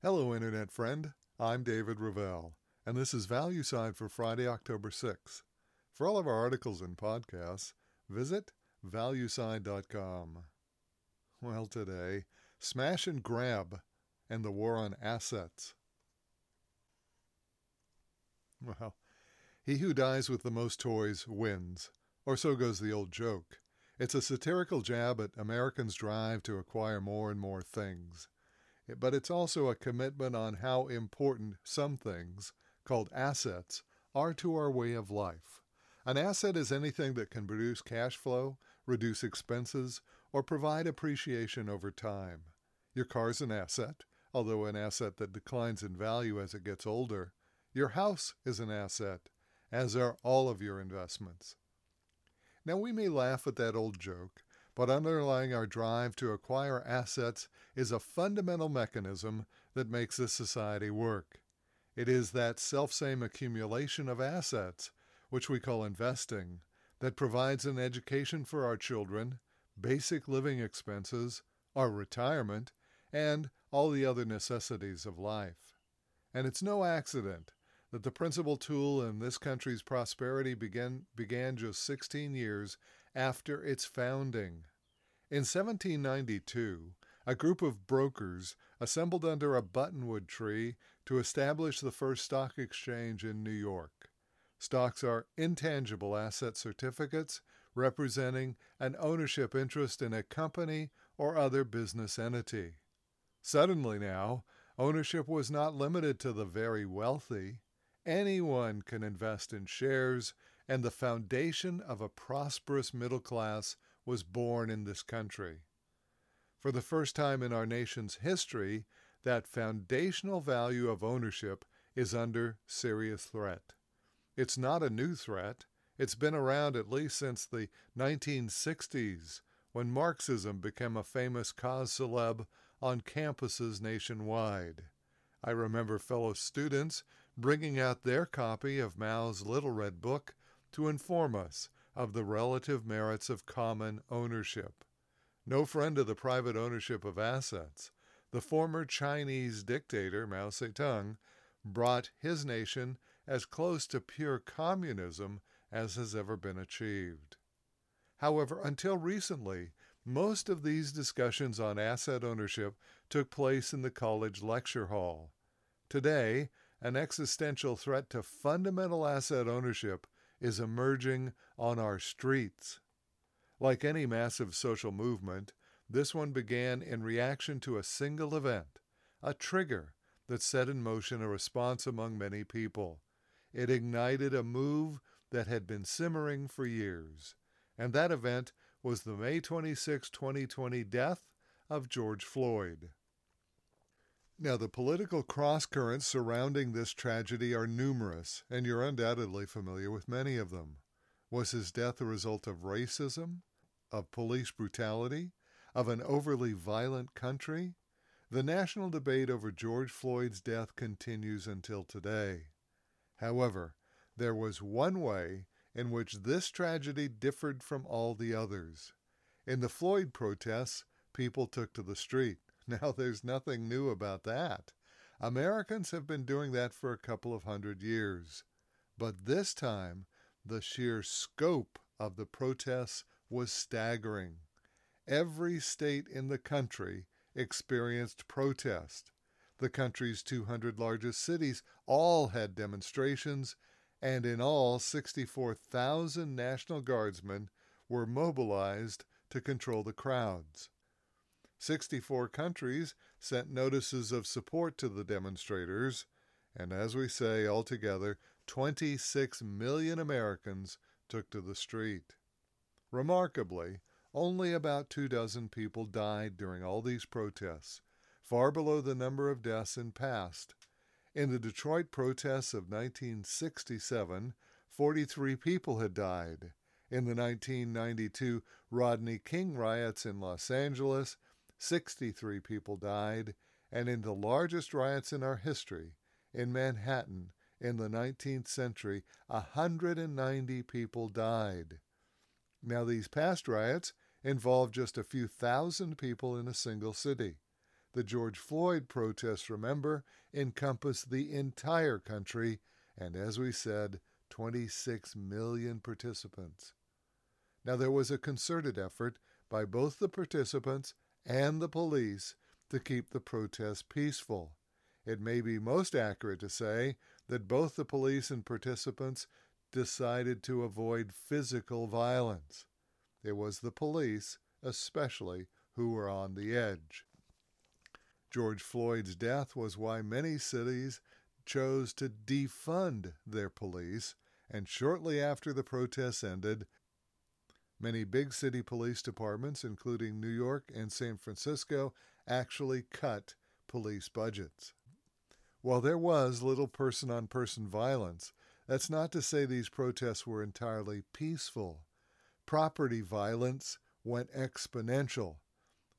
Hello, Internet friend. I'm David Ravel, and this is Value Side for Friday, October 6th. For all of our articles and podcasts, visit valueside.com. Well, today, smash and grab and the war on assets. Well, he who dies with the most toys wins, or so goes the old joke. It's a satirical jab at Americans' drive to acquire more and more things. But it's also a commitment on how important some things, called assets, are to our way of life. An asset is anything that can produce cash flow, reduce expenses, or provide appreciation over time. Your car's an asset, although an asset that declines in value as it gets older. Your house is an asset, as are all of your investments. Now, we may laugh at that old joke, but underlying our drive to acquire assets is a fundamental mechanism that makes this society work. It is that self-same accumulation of assets, which we call investing, that provides an education for our children, basic living expenses, our retirement, and all the other necessities of life. And it's no accident that the principal tool in this country's prosperity began, began just 16 years after its founding. In 1792, a group of brokers assembled under a buttonwood tree to establish the first stock exchange in New York. Stocks are intangible asset certificates representing an ownership interest in a company or other business entity. Suddenly now, ownership was not limited to the very wealthy. Anyone can invest in shares, and the foundation of a prosperous middle class was born in this country. For the first time in our nation's history, that foundational value of ownership is under serious threat. It's not a new threat. It's been around at least since the 1960s, when Marxism became a famous cause celeb on campuses nationwide. I remember fellow students bringing out their copy of Mao's Little Red Book to inform us of the relative merits of common ownership. No friend of the private ownership of assets, the former Chinese dictator Mao Zedong brought his nation as close to pure communism as has ever been achieved. However, until recently, most of these discussions on asset ownership took place in the college lecture hall. Today, an existential threat to fundamental asset ownership is emerging on our streets. Like any massive social movement, this one began in reaction to a single event, a trigger that set in motion a response among many people. It ignited a move that had been simmering for years, and that event was the May 26, 2020 death of George Floyd. Now, the political crosscurrents surrounding this tragedy are numerous, and you're undoubtedly familiar with many of them. Was his death a result of racism, of police brutality, of an overly violent country? The national debate over George Floyd's death continues until today. However, there was one way in which this tragedy differed from all the others. In the Floyd protests, people took to the street. Now, there's nothing new about that. Americans have been doing that for a couple of hundred years. But this time, the sheer scope of the protests was staggering. Every state in the country experienced protest. The country's 200 largest cities all had demonstrations, and in all, 64,000 National Guardsmen were mobilized to control the crowds. 64 countries sent notices of support to the demonstrators, and as we say, altogether, 26 million Americans took to the street. Remarkably, only about two dozen people died during all these protests, far below the number of deaths in past. In the Detroit protests of 1967, 43 people had died. In the 1992 Rodney King riots in Los Angeles, 63 people died, and in the largest riots in our history, in Manhattan, in the 19th century, 190 people died. Now, these past riots involved just a few thousand people in a single city. The George Floyd protests, remember, encompassed the entire country, and as we said, 26 million participants. Now, there was a concerted effort by both the participants and the police to keep the protest peaceful. It may be most accurate to say that both the police and participants decided to avoid physical violence. It was the police, especially, who were on the edge. George Floyd's death was why many cities chose to defund their police, and shortly after the protests ended, many big city police departments, including New York and San Francisco, actually cut police budgets. While there was little person on person violence, that's not to say these protests were entirely peaceful. Property violence went exponential.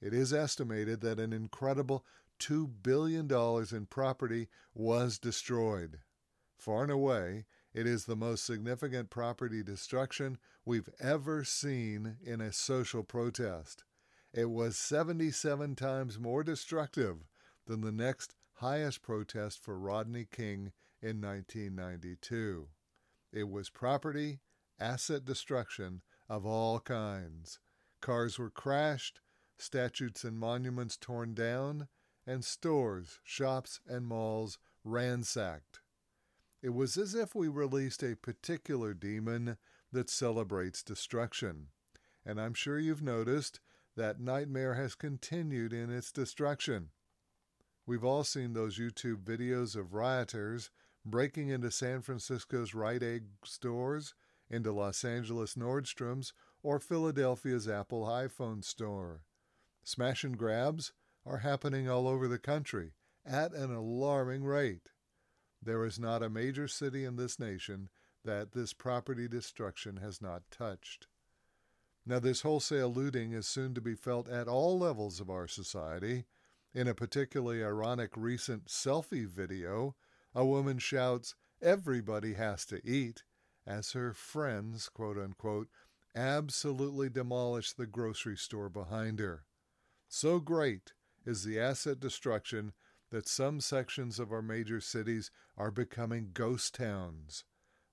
It is estimated that an incredible $2 billion in property was destroyed. Far and away, it is the most significant property destruction we've ever seen in a social protest. It was 77 times more destructive than the next highest protest for Rodney King in 1992. It was property, asset destruction of all kinds. Cars were crashed, statues and monuments torn down, and stores, shops, and malls ransacked. It was as if we released a particular demon that celebrates destruction. And I'm sure you've noticed that nightmare has continued in its destruction. We've all seen those YouTube videos of rioters breaking into San Francisco's Rite Aid stores, into Los Angeles Nordstrom's, or Philadelphia's Apple iPhone store. Smash and grabs are happening all over the country at an alarming rate. There is not a major city in this nation that this property destruction has not touched. Now, this wholesale looting is soon to be felt at all levels of our society in a particularly ironic recent selfie video, a woman shouts, Everybody has to eat, as her friends, quote unquote, absolutely demolish the grocery store behind her. So great is the asset destruction that some sections of our major cities are becoming ghost towns.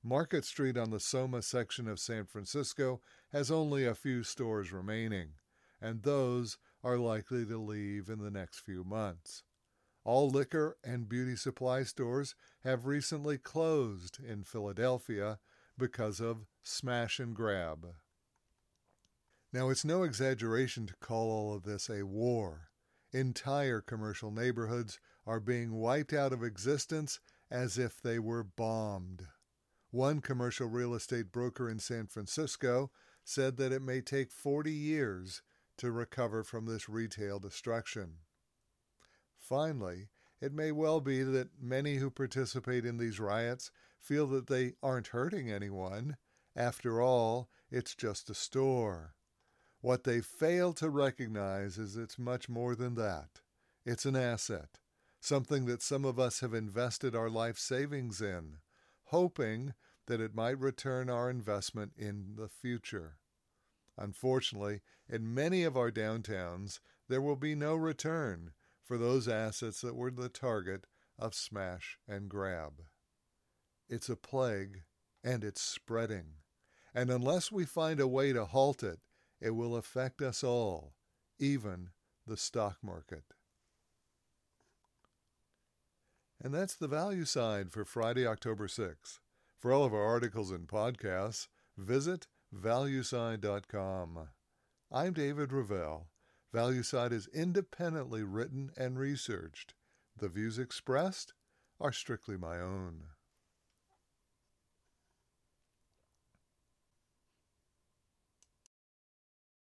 Market Street on the Soma section of San Francisco has only a few stores remaining, and those are likely to leave in the next few months. All liquor and beauty supply stores have recently closed in Philadelphia because of smash and grab. Now, it's no exaggeration to call all of this a war. Entire commercial neighborhoods are being wiped out of existence as if they were bombed. One commercial real estate broker in San Francisco said that it may take 40 years to recover from this retail destruction. Finally, it may well be that many who participate in these riots feel that they aren't hurting anyone. After all, it's just a store. What they fail to recognize is it's much more than that. It's an asset, something that some of us have invested our life savings in, hoping that it might return our investment in the future. Unfortunately, in many of our downtowns, there will be no return for those assets that were the target of smash and grab. It's a plague, and it's spreading. And unless we find a way to halt it, it will affect us all, even the stock market. And that's the value side for Friday, October 6th. For all of our articles and podcasts, visit valueside.com. I'm David Ravel. ValueSide is independently written and researched. The views expressed are strictly my own.